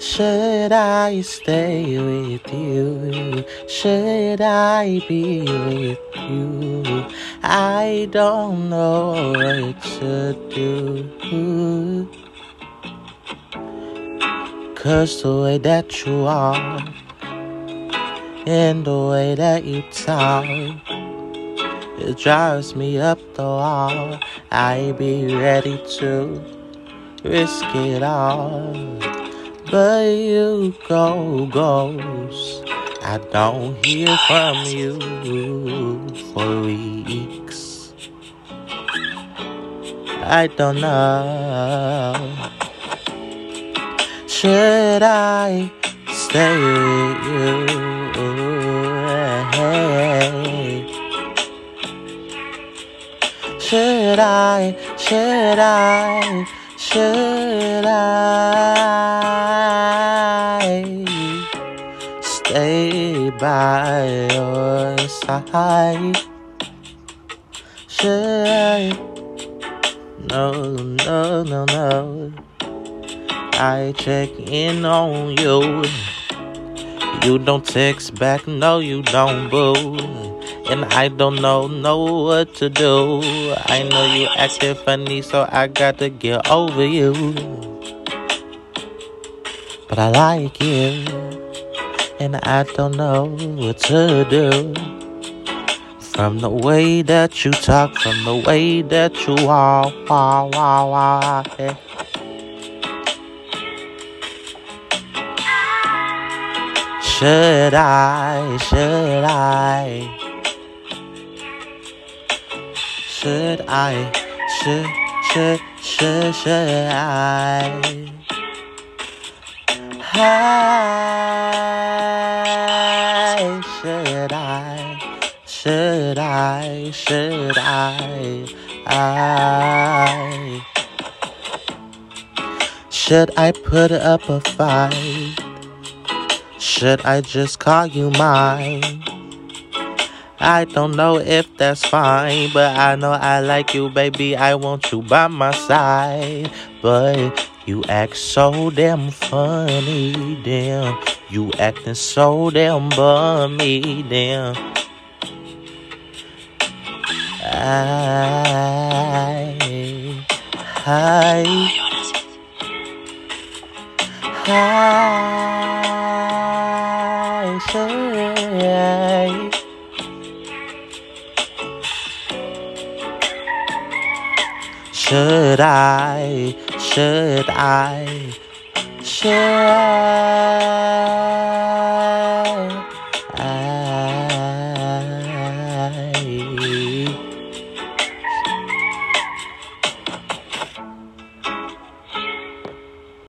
Should I stay with you? Should I be with you? I don't know what to do. Cause the way that you are and the way that you talk it drives me up the wall. I be ready to risk it all. But you go ghost. I don't hear from you for weeks. I don't know. Should I stay with you? Should I? Should I? Should I stay by your side? Should I? No, no, no, no. I check in on you. You don't text back, no, you don't boo. And I don't know, know what to do. I know you acting funny, so I got to get over you. But I like you, and I don't know what to do. From the way that you talk, from the way that you walk, walk, walk, walk. Should I, should I, should I, should, should, should, should I? I, should I, should I, should I, I, should I put up a fight? Should I just call you mine? I don't know if that's fine, but I know I like you, baby. I want you by my side. But you act so damn funny, damn. You acting so damn bummy, damn. I, I, I should I, should I, should I?